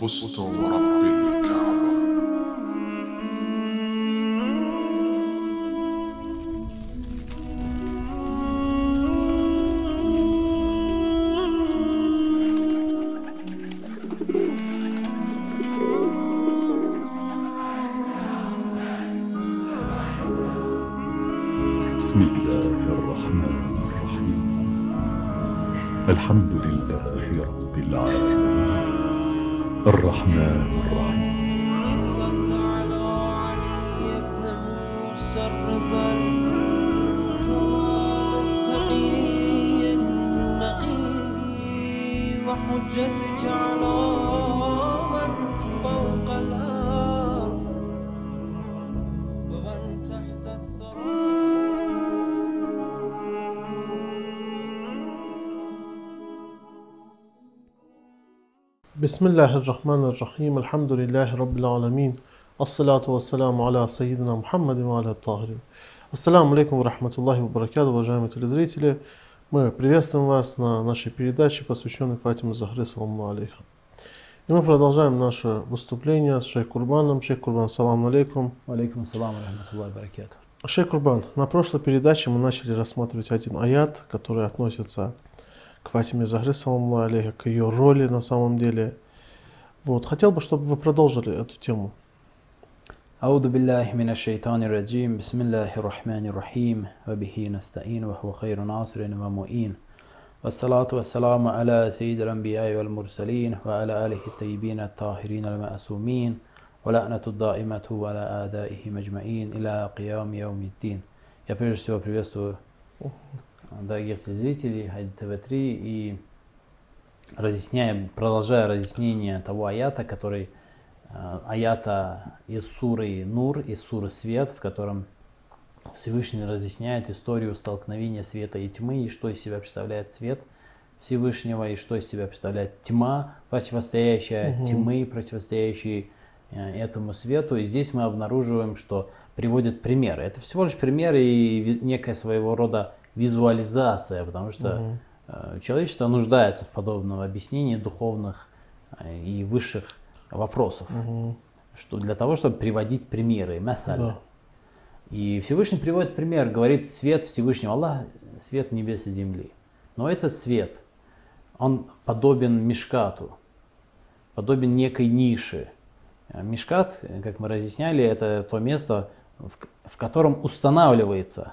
فزت ورب بسم الله الرحمن الرحيم الحمد لله رب العالمين الصلاة والسلام على سيدنا محمد وعلى الطاهرين Ассаламу алейкум рахматуллахи ва баракату, уважаемые телезрители. Мы приветствуем вас на нашей передаче, посвященной Фатиме Захры, саламу алейха. И мы продолжаем наше выступление с Шейх Курбаном. Шейх Курбан, салам алейкум. Алейкум ассалам рахматуллахи баракату. Шейх Курбан, на прошлой передаче мы начали рассматривать один аят, который относится к Фатиме Захры, саламу алейха, к ее роли на самом деле. Вот, хотел бы, чтобы вы продолжили эту тему. أعوذ بالله من الشيطان الرجيم بسم الله الرحمن الرحيم وبه نستعين وهو خير ناصر ومؤين والصلاة والسلام على سيد الأنبياء والمرسلين وعلى آله الطيبين الطاهرين المأسومين ولعنة الدائمة على أعدائهم أجمعين إلى قيام يوم الدين Я прежде всего приветствую дорогих зрителей Хайди ТВ3 и разъясняя, продолжая разъяснение того аята, который э, аята из суры Нур, из суры Свет, в котором Всевышний разъясняет историю столкновения света и тьмы, и что из себя представляет свет Всевышнего, и что из себя представляет тьма, противостоящая Мгм. тьмы, противостоящей э, этому свету. И здесь мы обнаруживаем, что приводят примеры. Это всего лишь примеры и некая своего рода визуализация, потому что угу. человечество нуждается в подобном объяснении духовных э, и высших вопросов, угу. что для того, чтобы приводить примеры. Да. И Всевышний приводит пример, говорит свет Всевышнего Аллах, свет небес и земли. Но этот свет, он подобен мешкату, подобен некой нише. Э, мешкат, как мы разъясняли, это то место, в, в котором устанавливается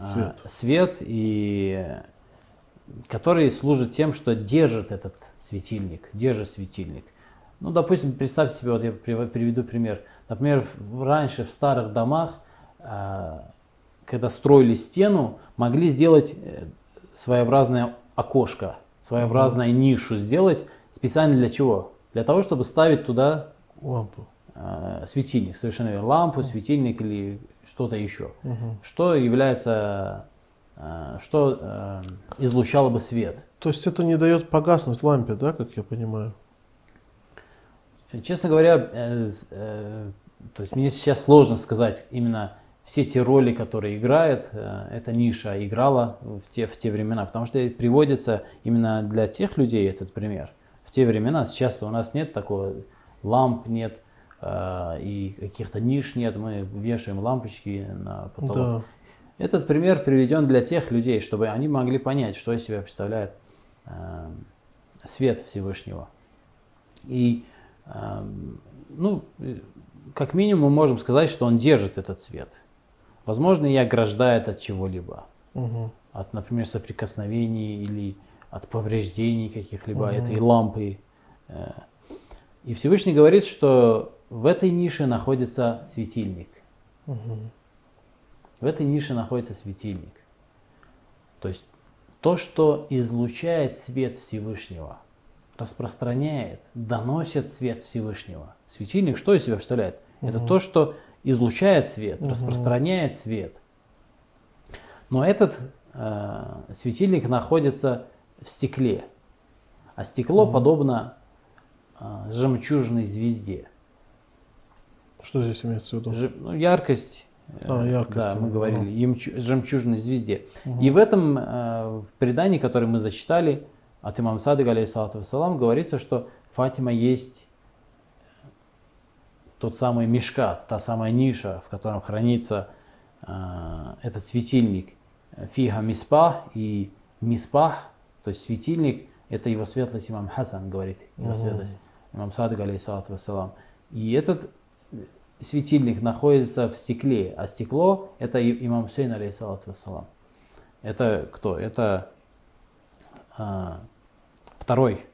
Свет. свет и который служит тем, что держит этот светильник, держит светильник. Ну, допустим, представьте себе, вот я прив- приведу пример. Например, раньше в старых домах, э, когда строили стену, могли сделать э, своеобразное окошко, своеобразную нишу сделать специально для чего? Для того, чтобы ставить туда Лампу. Э, светильник, совершенно верно, лампу, светильник или что-то еще. Мгм. Что является, э, что э, излучало бы свет? То есть это не дает погаснуть лампе, да, как я понимаю? Честно говоря, то есть мне сейчас сложно сказать именно все те роли, которые играет эта ниша, играла в те, в те времена, потому что приводится именно для тех людей этот пример. В те времена, сейчас у нас нет такого, ламп нет, и каких-то ниш нет, мы вешаем лампочки на потолок. Да. Этот пример приведен для тех людей, чтобы они могли понять, что из себя представляет э, свет Всевышнего. И, э, ну, э, как минимум, мы можем сказать, что он держит этот свет. Возможно, и ограждает от чего-либо. Мгм. От, например, соприкосновений или от повреждений каких-либо Мгм. этой лампы. Э, И Всевышний говорит, что в этой нише находится светильник. Мгм. В этой нише находится светильник. То есть то, что излучает свет Всевышнего, распространяет, доносит свет Всевышнего. Светильник что из себя представляет? Это то, что излучает свет, Мгм. распространяет свет. Но этот э, светильник находится в стекле. А стекло подобно э, жемчужной звезде. Что здесь имеется в виду? Жи- ну, яркость А, Э, яркость Да, мы говорили, ага. ямчу- жемчужной звезде. И в этом э, в предании, которое мы зачитали от имама Садыга, алейхиссалату вассалам, говорится, что Фатима есть тот самый мешка, та самая ниша, в котором хранится э, этот светильник. Фиха миспах и миспах, то есть светильник, это его светлость имам Хасан говорит, его Мгм. светлость имам Садык, алейхиссалату вассалам. И этот светильник находится в стекле, а стекло это имам Хусейн, алейхиссалату вассалам. Это кто? Это а, второй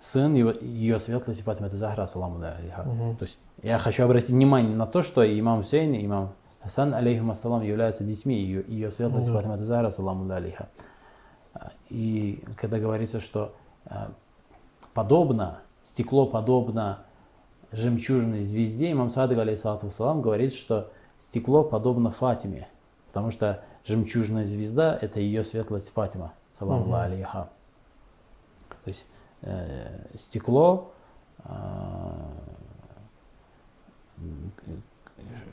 сын его, ее светлости Фатима Захра, саламу алейха. Мгм. То есть я хочу обратить внимание на то, что имам Хусейн и имам Хасан, алейхим ассалам, являются детьми ее, ее светлости Мгм. Фатима Захра, саламу алейха. А, И когда говорится, что а, подобно, стекло подобно жемчужной звезде, имам Садык, алейхиссалату вассалам, говорит, что стекло подобно Фатиме, потому что жемчужная звезда – это ее светлость Фатима, саламу Мгм. алейха. То есть э, стекло,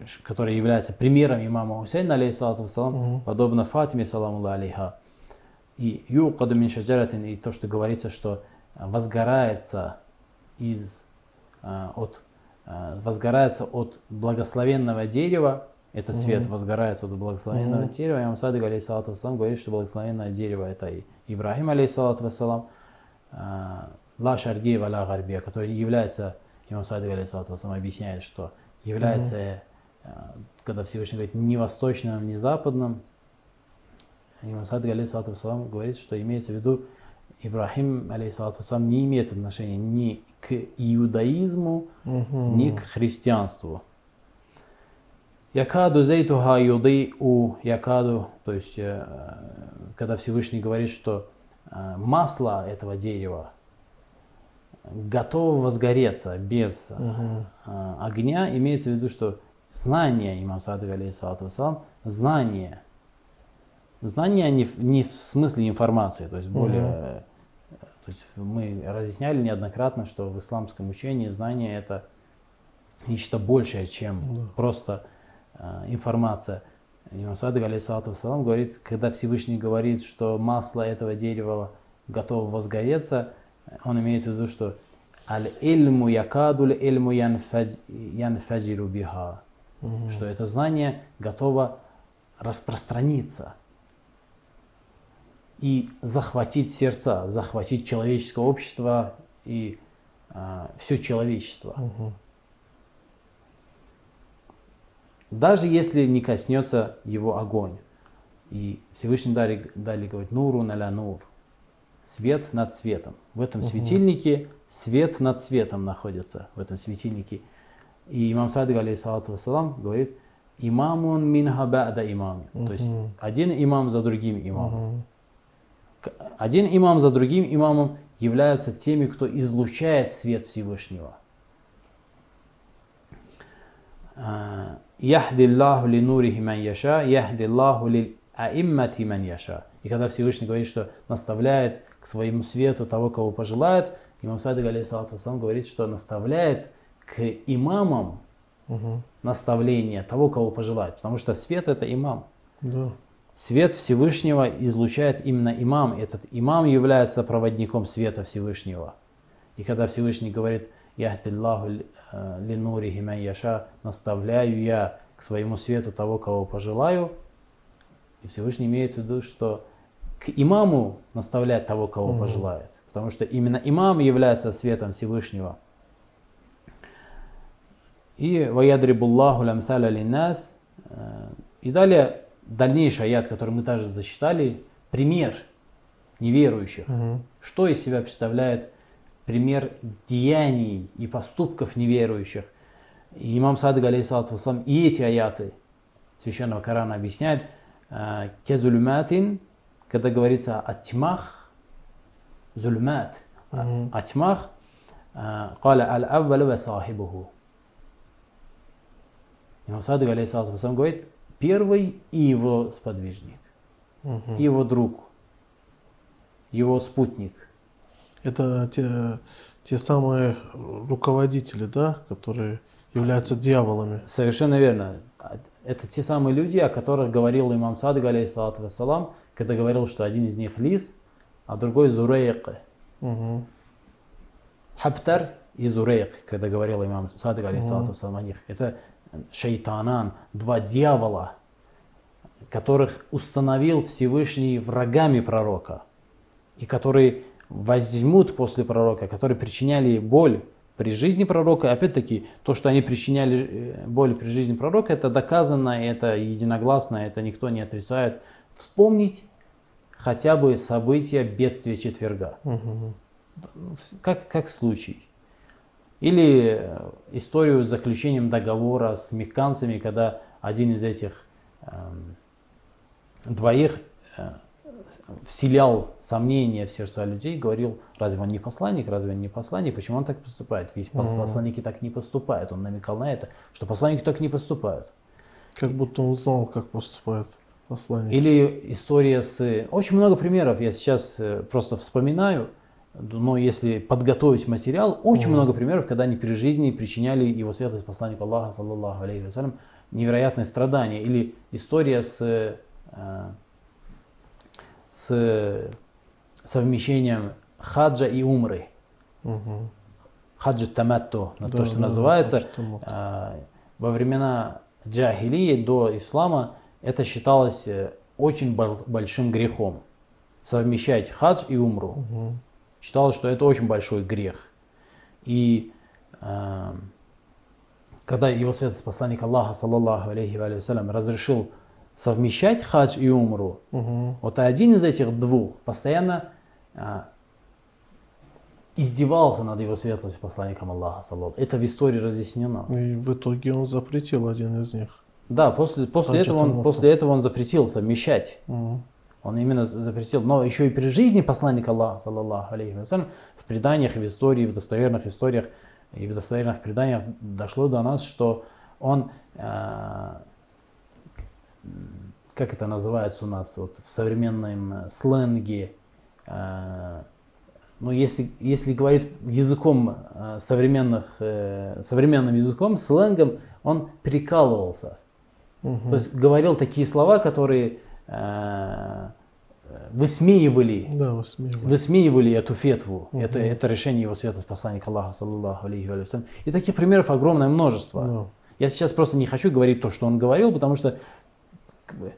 ш- которое является примером имама Хусейна, алейхиссалату вассалам, Мгм. подобно Фатиме, саламу алейха. И юкаду мин шаджаратин, и то, что говорится, что возгорается из, от, а, возгорается от благословенного дерева, этот свет Мгм. возгорается от благословенного Мгм. дерева. Имам Садык, алейхиссалату вассалам, говорит, что благословенное дерево это и Ибрахим, алейхиссалату вассалам, а, ла шарги ва ла гарбия, который является, имам Садык, алейхиссалату вассалам, объясняет, что является, а, когда Всевышний говорит, ни восточным, ни западным, Имам Садык, алейхиссалату вассалам, говорит, что имеется в виду, Ибрахим, алейхиссалату вассалам, не имеет отношения ни к иудаизму, Мгм. ни к христианству. Якаду зейтуха юды у якаду, то есть э, когда Всевышний говорит, что э, масло этого дерева готово возгореться без э, огня, имеется в виду, что знание, имам Садык, алейхиссалату вассалам, знание, знание не, в- не в смысле информации, то есть более, то есть мы разъясняли неоднократно, что в исламском учении знание это нечто большее, чем Да. просто э, информация. Имам Садык, алейхиссалату вассалам, говорит, когда Всевышний говорит, что масло этого дерева готово возгореться, он имеет в виду, что аль-ильму якаду ильму янфаджиру биха, что это знание готово распространиться и захватить сердца, захватить человеческое общество и все человечество. Мгм. Даже если не коснется его огонь. И Всевышний дали, дали говорит, нуру наля нур. Свет над светом. В этом Мгм. светильнике свет над светом находится. В этом светильнике. И имам Садык, алейхиссалату вассалам, говорит, имамун минха ба'да имам. То есть один имам за другим имамом. Мгм. Один имам за другим имамом являются теми, кто излучает свет Всевышнего. А, Яхди Аллаху ли нурихи ман яша, яхди Аллаху ли аиммати ман яша. И когда Всевышний говорит, что наставляет к своему свету того, кого пожелает, имам Садык, алейхиссалату вассалам, говорит, что наставляет к имамам Мгм. наставление того, кого пожелает. Потому что свет это имам. Да. Свет Всевышнего излучает именно имам. Этот имам является проводником света Всевышнего. И когда Всевышний говорит, «Яхдиллаху э, линурихи ман яша», наставляю я к своему свету того, кого пожелаю, и Всевышний имеет в виду, что к имаму наставлять того, кого Мгм. пожелает. Потому что именно имам является светом Всевышнего. И «Ваядрибуллаху лямсаля линнас». э, И далее дальнейший аят, который мы также зачитали, пример неверующих. Мгм. Что из себя представляет пример деяний и поступков неверующих. И имам Садык, алейхиссалату вассалам, и эти аяты Священного Корана объясняют, э, кезулюматин, когда говорится о тьмах, зульмат, о- Мгм. о тьмах, э, قال الأول وصاحبه. Имам Садык, алейхиссалату вассалам, говорит, первый и его сподвижник, и его друг, его спутник. Это те, те самые руководители, да, которые являются дьяволами. Совершенно верно. Это те самые люди, о которых говорил имам Садык, алейхиссалату вассалам, когда говорил, что один из них лис, а другой зурейк. Мгм. Хаптар и Зурейк, когда говорил имам Садык, алейхиссалату вассалам, о них. Это шайтанан, два дьявола, которых установил Всевышний врагами пророка, и которые возьмут после пророка, которые причиняли боль при жизни пророка. Опять-таки, то, что они причиняли э, боль при жизни пророка, это доказано, это единогласно, это никто не отрицает. Вспомнить хотя бы события бедствия четверга Мгм. как, как случай. Или э, историю с заключением договора с мекканцами, когда один из этих эм, двоих э, вселял сомнения в сердца людей, говорил, разве он не посланник, разве он не посланник, почему он так поступает? Ведь Мгм. посланники так не поступают. Он намекал на это, что посланники так не поступают. Как будто он знал, как поступает посланник. Или история с... Очень много примеров я сейчас э, просто вспоминаю, но если подготовить материал, очень много примеров, когда они при жизни причиняли его святость посланнику Аллаха, саллаллаху алейхи вассалям, невероятные страдания. Или история с, э, с совмещением хаджа и умры. Мгм. Хаджи таматто, на Да, то, что да, называется. хаджи. А, Во времена джахилии до ислама это считалось э, очень бол- большим грехом. Совмещать хадж и умру. Мгм. Считалось, что это очень большой грех. И а, когда его святость посланник Аллаха, саллаллаху алейхи ва алейхи вассалям, разрешил совмещать хадж и умру, Мгм. вот один из этих двух постоянно а, издевался над его светлостью посланником Аллаха, саллаллаху. Это в истории разъяснено. И в итоге он запретил один из них. Да, после, после, этого он, после этого он запретил совмещать. Мгм. Он именно за- запретил. Но еще и при жизни посланника Аллаха, саллаллаху алейхи вассалям, в преданиях, в истории, в достоверных историях и в достоверных преданиях дошло до нас, что он, э, как это называется у нас вот, в современном сленге, э, ну, если, если говорить языком э, современных, э, современным языком, сленгом, он прикалывался. Мгм. То есть говорил такие слова, которые э, высмеивали, Да, высмеивали. высмеивали эту фетву. Мгм. Это, это решение его святости посланника Аллаха, саллаллаху алейхи ва саллям. И таких примеров огромное множество. Да. Я сейчас просто не хочу говорить то, что он говорил, потому что как бы,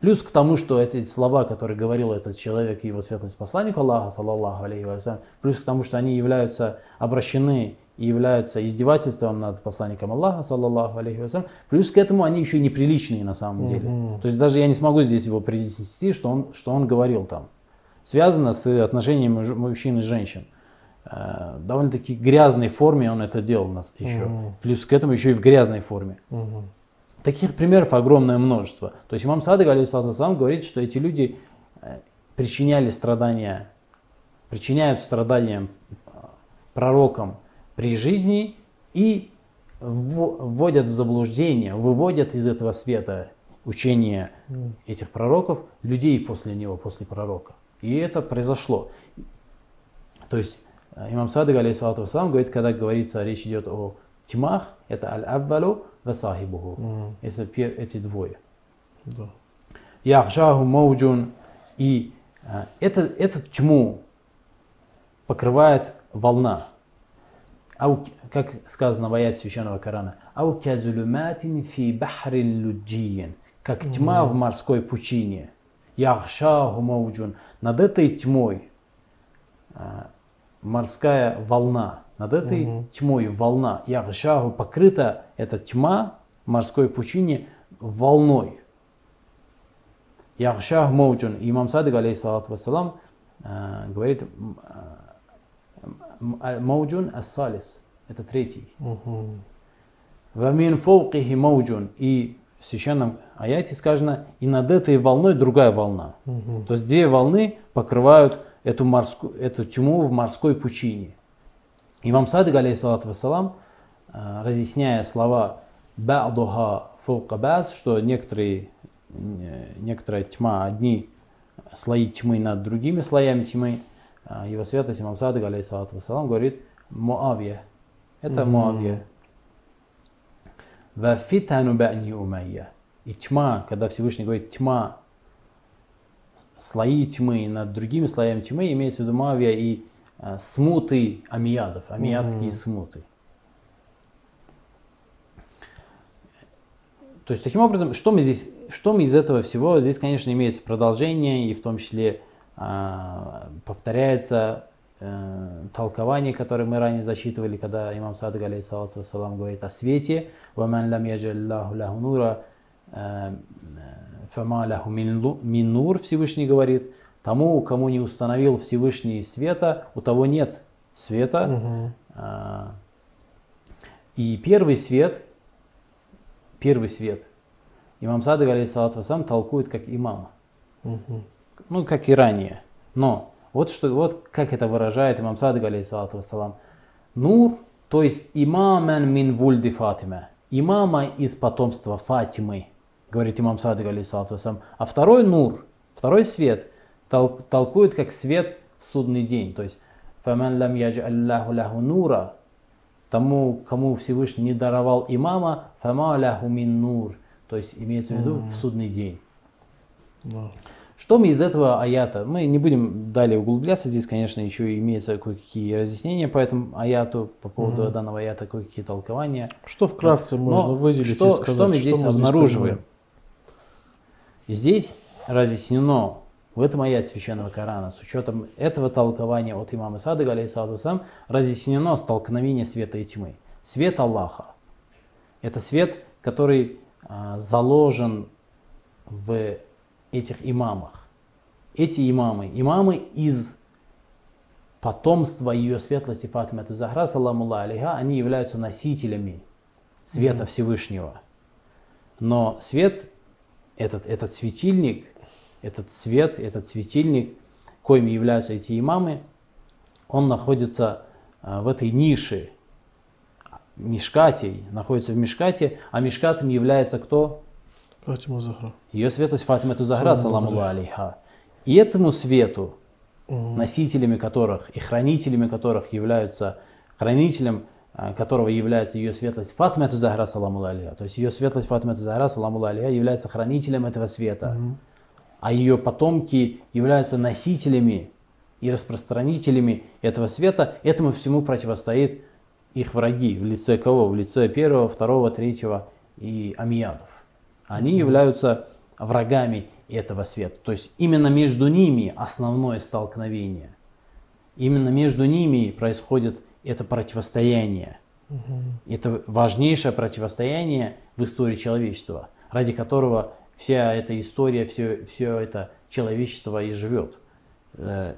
плюс к тому, что эти слова, которые говорил этот человек его святость посланнику Аллаха, саллаллаху алейхи ва саллям, плюс к тому, что они являются обращены и являются издевательством над посланником Аллаха, саллаллаху алейхи ва саллям, плюс к этому они еще и неприличные на самом деле. То есть даже я не смогу здесь его произнести, что он, что он говорил там. Связано с отношениями муж- мужчин и женщин. Э, довольно-таки грязной форме он это делал нас еще. Мгм. Плюс к этому еще и в грязной форме. Мгм. Таких примеров огромное множество. То есть имам Садык, алейхиссалам, говорит, что эти люди э, причиняли страдания, причиняют страдания пророкам при жизни и вво- вводят в заблуждение, выводят из этого света учения Мгм. этих пророков людей после него, после пророка. И это произошло. То есть э, имам Садык, алейхиссалату вассалам, говорит, когда говорится, речь идет о тьмах, это аль-аввалу ва сахибуху. Мгм. Это эти двое. Да. Яхшаху мауджун. И э, это, эту тьму покрывает волна. Ау, как сказано в аяте священного Корана, ау казулюматин фи бахрин луджиен. Как тьма в морской пучине. يغشاه موج. Над этой тьмой э, морская волна. Над этой Мгм. тьмой волна. يغشاه покрыта эта тьма морской пучине волной. يغشاه موج, имам Садык, عليه الصلاة والسلام, э, говорит, а- موج الثالث, это третий. Мгм. Вамин фоукихи Моуджун, и в священном аяте сказано, и над этой волной другая волна. То есть две волны покрывают эту, морскую, эту тьму в морской пучине. Имам Садык, алейхиссалату вассалам, э, разъясняя слова «ба'духа фаука ба'з», что некоторые, э, некоторая тьма, одни слои тьмы над другими слоями тьмы, его святость имам Садык, алейхиссалату вассалам, говорит «Муавия». Это Мгм. Муавия. Ва фитану бани умайя. И тьма, когда Всевышний говорит тьма, слои тьмы, над другими слоями тьмы имеется в виду Мавия и э, смуты амиядов, амиядские смуты. То есть таким образом, что мы здесь, что мы из этого всего, здесь, конечно, имеется продолжение и в том числе повторяется э, толкование, которое мы ранее зачитывали, когда имам Садык, алейхиссалату вассалам, говорит о свете. «Ваман лам яджаллаху лаху нура, э, фама лаху мин лу- мин нур», Всевышний говорит, тому, кому не установил Всевышний света, у того нет света. А, И первый свет, первый свет, имам Садык, алейхиссалату вассалам, толкует как имама Мгм. Ну, как и ранее. Но вот, что, вот как это выражает имам Садык, алейхиссалату вассалам. Нур, то есть имамен мин вульди Фатиме. Имама из потомства Фатимы, говорит имам Садык, алейхиссалату вассалам. А второй нур, второй свет, тол- толкует как свет в судный день. То есть фаман лам яджи Аллаху ляху нура, тому, кому Всевышний не даровал имама, фама ляху мин нур. То есть имеется в виду в судный день. Да. Что мы из этого аята? Мы не будем далее углубляться. Здесь, конечно, еще имеется кое-какие разъяснения по этому аяту, по поводу данного аята, кое-какие толкования. Что вкратце Но можно выделить что, и сказать? что мы здесь обнаруживаем? понимаем? И здесь разъяснено в этом аяте Священного Корана, с учетом этого толкования от имама Садыга, алейхиссалату сам, разъяснено столкновение света и тьмы. Свет Аллаха. Это свет, который а, заложен в этих имамах. Эти имамы, имамы из потомства ее светлости Фатима Захра, саламу алейха, они являются носителями света Всевышнего. Но свет, этот, этот светильник, этот свет, этот светильник, коими являются эти имамы, он находится а, в этой нише, Мишкате, находится в Мишкате, а Мишкатом является кто? Фатима Захра. Ее светлость Фатима Захра, Саламу алейха. И этому свету, Мгм. носителями которых и хранителями которых являются, хранителем а, которого является ее светлость Фатима Захра, саламу алейха. То есть ее светлость Фатима Захра, саламу алейха, является хранителем этого света. А ее потомки являются носителями и распространителями этого света. Этому всему противостоит их враги в лице кого? В лице первого, второго, третьего и амиядов. Они являются врагами этого света. То есть именно между ними основное столкновение. Именно между ними происходит это противостояние. Это важнейшее противостояние в истории человечества, ради которого вся эта история, все, все это человечество и живет. Э,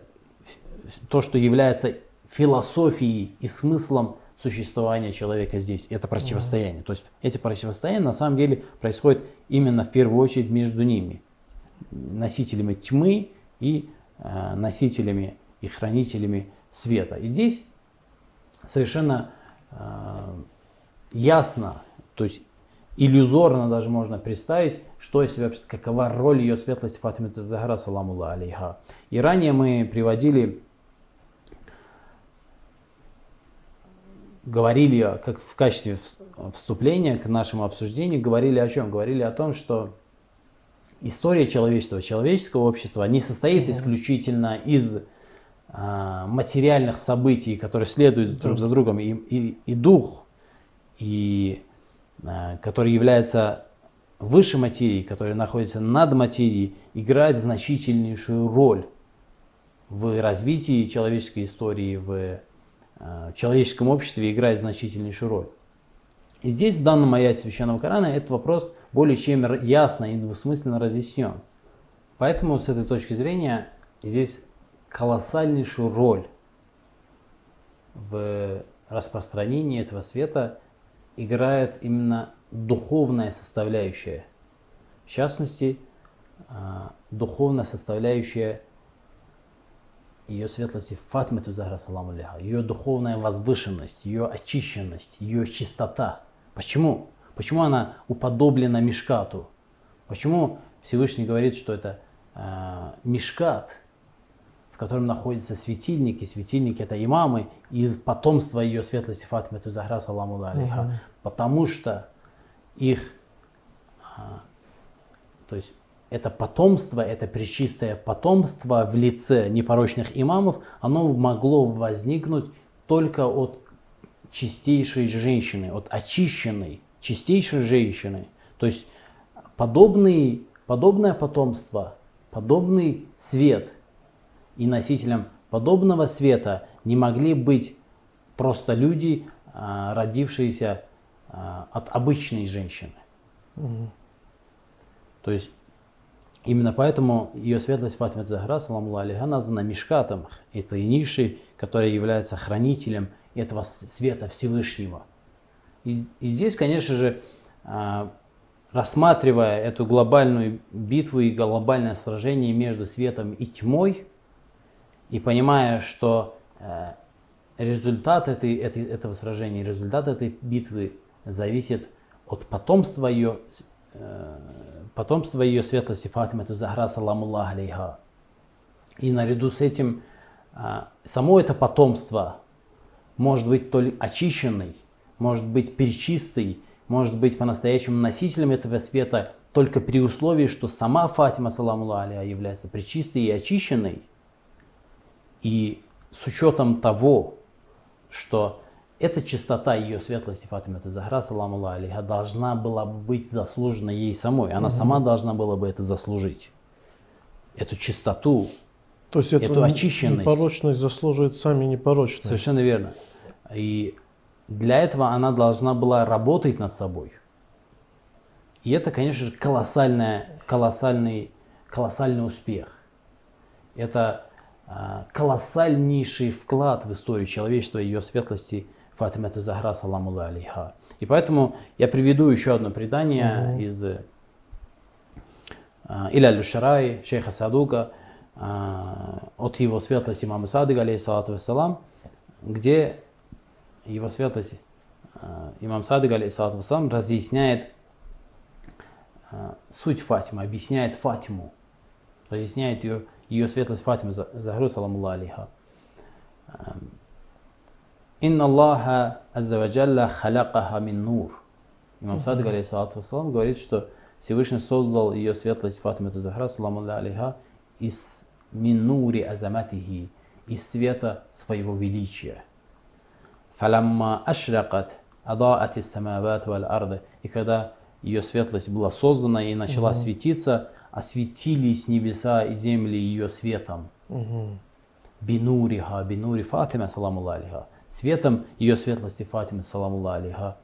То, что является философией и смыслом существования человека здесь, это противостояние. То есть эти противостояния на самом деле происходят именно в первую очередь между ними, носителями тьмы и э, носителями и хранителями света. И здесь совершенно э, ясно, то есть иллюзорно даже можно представить, что из себя, какова роль ее светлости Фатима Захара, саламу алейха. И ранее мы приводили, говорили, как в качестве вс- вступления к нашему обсуждению, говорили о чем? Говорили о том, что история человечества, человеческого общества не состоит исключительно из а, материальных событий, которые следуют друг за другом, и, и, и дух, и а, который является выше материи, который находится над материей, играет значительнейшую роль в развитии человеческой истории, в а, человеческом обществе играет значительнейшую роль. И здесь в данном аяте Священного Корана этот вопрос более чем ясно и двусмысленно разъяснен. Поэтому с этой точки зрения здесь колоссальнейшую роль в распространении этого света играет именно духовная составляющая. В частности, а, духовная составляющая ее светлости Фатмату Захра Саламу алейха, ее духовная возвышенность, ее очищенность, ее чистота. Почему? Почему она уподоблена Мишкату? Почему Всевышний говорит, что это э, Мишкат, в котором находится светильник, и светильник это имамы из потомства ее светлости Фатмату Захра Саламу алейха. Потому что их, а, то есть это потомство, это пречистое потомство в лице непорочных имамов, оно могло возникнуть только от чистейшей женщины, от очищенной, чистейшей женщины. То есть подобный, подобное потомство, подобный свет и носителем подобного света не могли быть просто люди, а, родившиеся а, от обычной женщины. То есть именно поэтому ее светлость Фатима Захра, саламу алейха, названа Мишкатом, это нишей, который является хранителем этого света Всевышнего. И, и здесь, конечно же, а, рассматривая эту глобальную битву и глобальное сражение между светом и тьмой, и понимая, что э, результат этой, этой, этого сражения, результат этой битвы зависит от потомства ее, потомства ее светлости Фатима Захра, саламуллах алейха. И наряду с этим а, само это потомство может быть то ли очищенной, может быть перечистой, может быть по-настоящему носителем этого света только при условии, что сама Фатима, саламу алейха, является пречистой и очищенной. И с учетом того, что эта чистота ее светлости Фатима Захра, саламу алейха, должна была бы быть заслужена ей самой. Она сама должна была бы это заслужить. Эту чистоту, То есть эту, Эту очищенность. непорочность заслуживает сами непорочные. Совершенно верно. И для этого она должна была работать над собой. И это, конечно же, колоссальная, колоссальный, колоссальный успех. Это а, колоссальнейший вклад в историю человечества и ее светлости Фатима Захра, саламу алейха. И поэтому я приведу еще одно предание из а, Иля Шарай, шейха Садука, а, от его светлости имама Садыга, алейхиссалату вассалам, где его светлость а, имам Садык, алейхиссалату вассалам, разъясняет а, суть Фатимы, объясняет Фатиму, разъясняет ее, ее светлость Фатиму Захру, саламу алейха. Инна Аллаха аззаваджалла халякаха мин нур. Имам Садг, алейхиссалату вассалам, говорит, что Всевышний создал ее светлость Фатима Захра, саламу алейха, из минури азаматихи, из света своего величия. Фаламма ашракат адаат из самават валь арды. И когда ее светлость была создана и начала угу. светиться, осветились небеса и земли ее светом. Угу. Бинуриха, бинури Фатима, саламу алейха Светом ее светлости Фатимы, саламу алейха.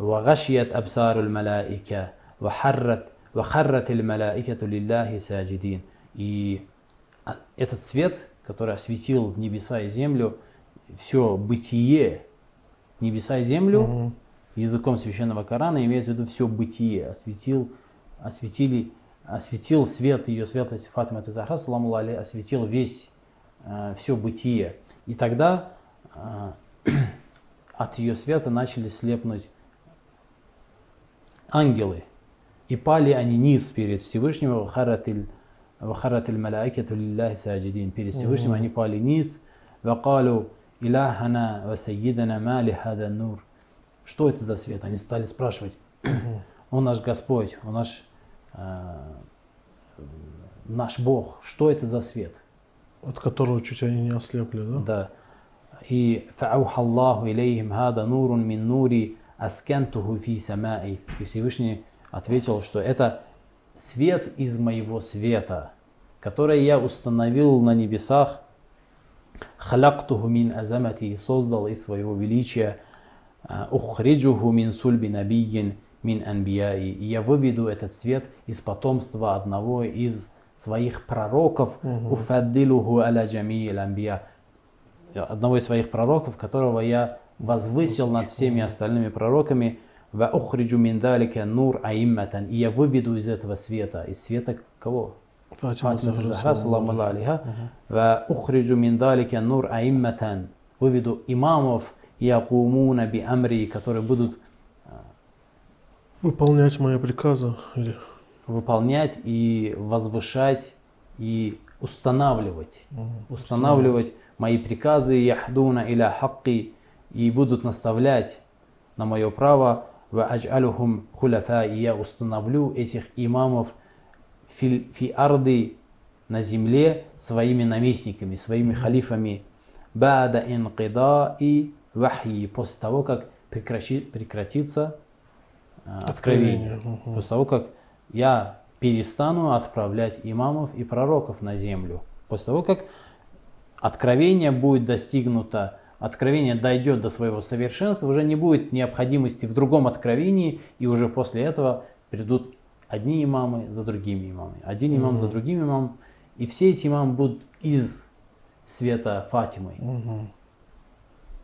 وغشيت أبصار الملائكة وحرت وخرت الملائكة لله ساجدين. И а- этот свет, который осветил небеса и землю, все бытие, небеса и землю, языком священного Корана имеется в виду все бытие, осветил, осветили, осветил свет ее светлости Фатима Захра, саламу алейха, осветил весь, все бытие. И тогда э, от ее света начали слепнуть ангелы. И пали они низ перед Всевышним, вахаратиль маляикату лилляхи саджидин. Перед Всевышним они пали низ, вакалу иляхана ва сайидана мали хада нур. Что это за свет? Они стали спрашивать. Он наш Господь, он наш, э, наш Бог. Что это за свет? От которого чуть они не ослепли, да? Да. И фауха Аллаху илейхим хада нурун мин нури аскантуху фи самаи. И Всевышний ответил, что это свет из моего света, который я установил на небесах, халяктуху мин азамати, и создал из своего величия, ухриджуху мин сульби набийин мин анбияи. И я выведу этот свет из потомства одного из своих пророков, уфаддилуху аля джамии анбия, одного из своих пророков, которого я возвысил над всеми остальными пророками, ва ухриджу мин далика нур аимматан, и я выведу из этого света, из света кого? Фатима Захра, алейха, ва ухриджу мин далика нур аимматан, выведу имамов, якумуна би амри, которые будут Выполнять мои приказы. Или... выполнять и возвышать и устанавливать. Устанавливать мои приказы яхдуна иля хакки и будут наставлять на мое право ва аджалюхум хуляфа, и я установлю этих имамов фи, фи арды на земле своими наместниками, своими халифами. Бада инкида и вахи, после того, как прекращи- прекратится а, откровение. Откровение. После того, как я перестану отправлять имамов и пророков на землю. После того, как откровение будет достигнуто, откровение дойдет до своего совершенства, уже не будет необходимости в другом откровении, и уже после этого придут одни имамы за другими имамами, один имам за другим имамом, и все эти имамы будут из света Фатимы Мгм.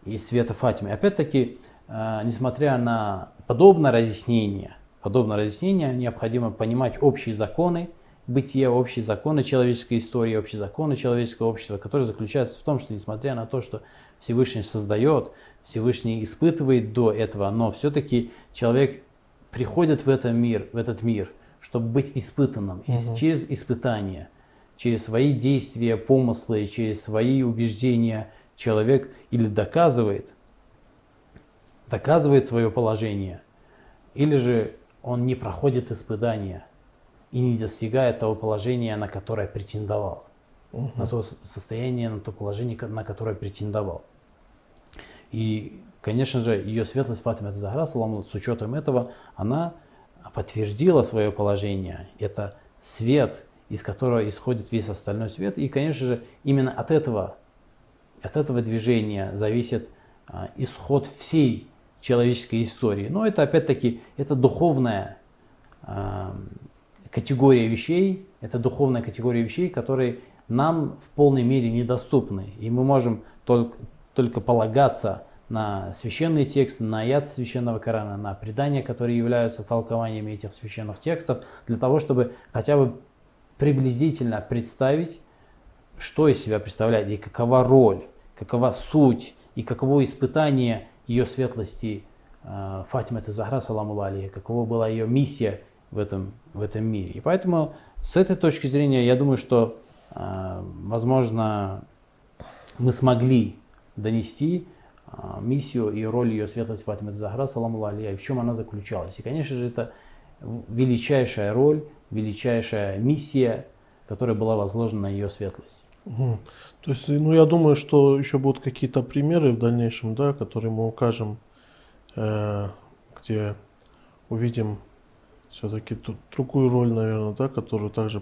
из света Фатимы. Опять-таки, э, несмотря на подобное разъяснение, подобное разъяснение, необходимо понимать общие законы бытия, общие законы человеческой истории, общие законы человеческого общества, которые заключаются в том, что несмотря на то, что Всевышний создает, Всевышний испытывает до этого, но все-таки человек приходит в этот мир, в этот мир, чтобы быть испытанным. И с- через испытания, через свои действия, помыслы, через свои убеждения человек или доказывает, доказывает свое положение, или же он не проходит испытания и не достигает того положения, на которое претендовал, на то состояние, на то положение, на которое претендовал. И, конечно же, ее светлость Фатима Захара, с учетом этого, она подтвердила свое положение. Это свет, из которого исходит весь остальной свет. И, конечно же, именно от этого, от этого движения зависит а, исход всей человеческой истории. Но это, опять-таки, это духовная а, категория вещей, это духовная категория вещей, которые нам в полной мере недоступны. И мы можем только, только полагаться на священные тексты, на яд священного Корана, на предания, которые являются толкованиями этих священных текстов, для того, чтобы хотя бы приблизительно представить, что из себя представляет и какова роль, какова суть и каково испытание ее светлости э, Фатима Захра, саламу алейхи, какова была ее миссия в этом, в этом мире. И поэтому с этой точки зрения я думаю, что, э, возможно, мы смогли донести э, миссию и роль ее светлости Фатима Захра, саламу алейхи, в чем она заключалась. И, конечно же, это величайшая роль, величайшая миссия, которая была возложена на ее светлость. Мгм. То есть, ну, я думаю, что еще будут какие-то примеры в дальнейшем, да, которые мы укажем, э, где увидим все-таки другую роль, наверное, да, которую также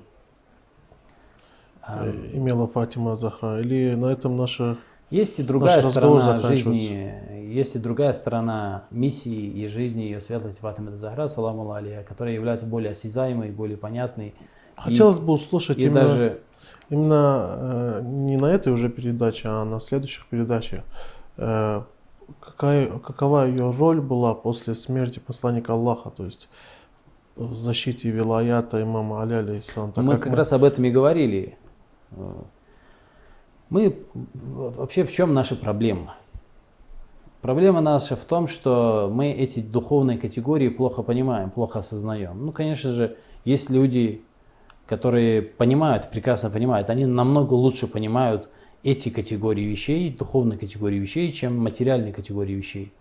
А, э, имела Фатима Захра. Или на этом наша... Есть и другая Наш сторона жизни, есть и другая сторона миссии и жизни ее светлости Фатима Захра, саламу алейха, которая является более осязаемой, более понятной. Хотелось бы услышать и именно, даже именно э, не на этой уже передаче, а на следующих передачах. Э, какая, какова ее роль была после смерти посланника Аллаха, то есть в защите вилаята имама Аля, алейхиссалам, так мы как как раз об этом и говорили. Мы вообще в чем наша проблема? Проблема наша в том, что мы эти духовные категории плохо понимаем, плохо осознаем. Ну, конечно же, есть люди, которые понимают, прекрасно понимают, они намного лучше понимают эти категории вещей, духовные категории вещей, чем материальные категории вещей.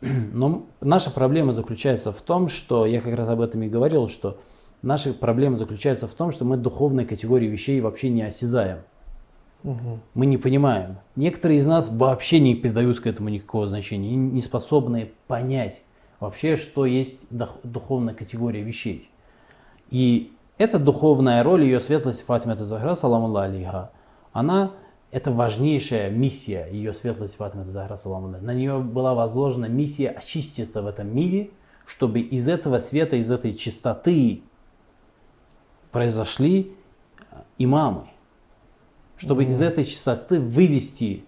Но наша проблема заключается в том, что, я как раз об этом и говорил, что наша проблема заключается в том, что мы духовные категории вещей вообще не осязаем. Мгм. Мы не понимаем. Некоторые из нас вообще не придают к этому никакого значения, и не способны понять вообще, что есть духовная категория вещей. И эта духовная роль ее светлости Фатима Захра, саламу алейха, она это важнейшая миссия ее светлости Фатима Захра, саламу алейха. На нее была возложена миссия очиститься в этом мире, чтобы из этого света, из этой чистоты произошли э, имамы, чтобы из этой чистоты вывести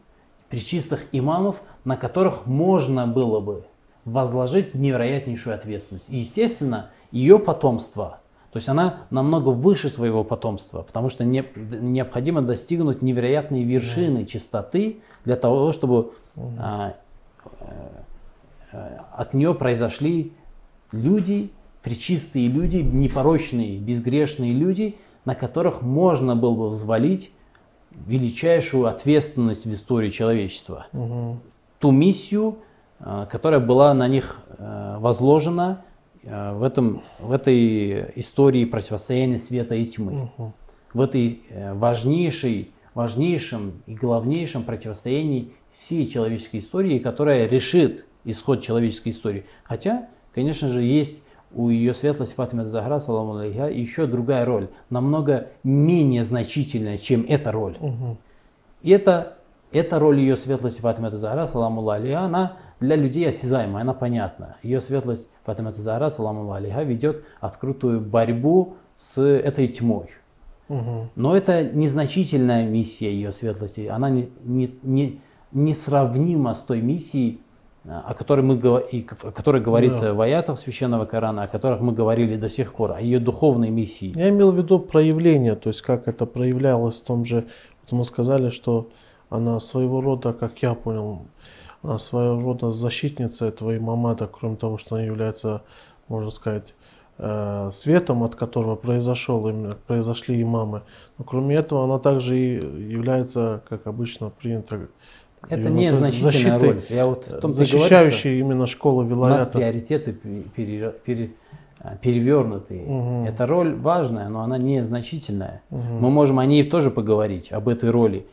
причистых имамов, на которых можно было бы возложить невероятнейшую ответственность. И, естественно, ее потомство, то есть она намного выше своего потомства, потому что не- необходимо достигнуть невероятной вершины чистоты для того, чтобы а, э, от нее произошли люди, причистые люди, непорочные, безгрешные люди, на которых можно было бы взвалить величайшую ответственность в истории человечества. Мгм. Ту миссию, э, которая была на них э, возложена в, этом, в этой истории противостояния света и тьмы. В этой э, важнейшей, важнейшем и главнейшем противостоянии всей человеческой истории, которая решит исход человеческой истории. Хотя, конечно же, есть у ее светлости Фатима Захра, саламу алейха, еще другая роль, намного менее значительная, чем эта роль. Мгм. И это, эта роль ее светлости Фатима Захра, саламу алейха, она для людей осязаемая, она понятна. Ее светлость Фатима Захра, саламу алейха, ведет открытую борьбу с этой тьмой. Но это незначительная миссия ее светлости. Она не, не, не, несравнима с той миссией, а, о которой, мы, о которой говорится Да. в аятах Священного Корана, о которых мы говорили до сих пор, о ее духовной миссии. Я имел в виду проявление, то есть как это проявлялось в том же, вот мы сказали, что она своего рода, как я понял, своего рода защитница этого имамата, кроме того, что она является, можно сказать, э, светом, от которого произошел, именно, произошли имамы. Но кроме этого, она также и является, как обычно принято, Это ее не значительная роль. Я вот в том -то и говорю, защищающей именно школу у нас Вилаята. приоритеты пе- пере- пере- а, перевернутые. Мгм. Эта роль важная, но она не значительная. Мгм. Мы можем о ней тоже поговорить, об этой роли,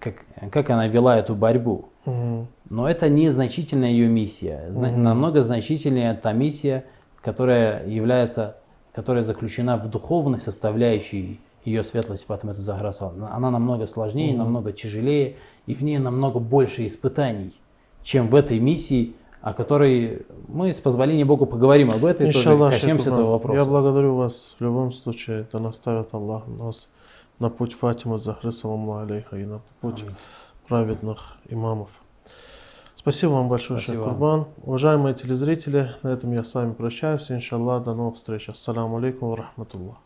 как, как она вела эту борьбу. Мгм. Но это не значительная ее миссия. Зна- Мгм. Намного значительнее та миссия, которая является, которая заключена в духовной составляющей ее светлости Фатимату Захра салам. Она намного сложнее, Мгм. намного тяжелее, и в ней намного больше испытаний, чем в этой миссии, о которой мы с позволения Богу поговорим об этой, тоже Иншаллах, коснемся Шейх этого вопроса. Я благодарю вас в любом случае. Это наставит Аллах нас на путь Фатима Захры, саламу алейха, и на путь Аминь. праведных имамов. Спасибо вам большое, Шейх. Курбан. Уважаемые телезрители, на этом я с вами прощаюсь. Иншаллах, до новых встреч. Ассаламу алейкум ва рахматуллах.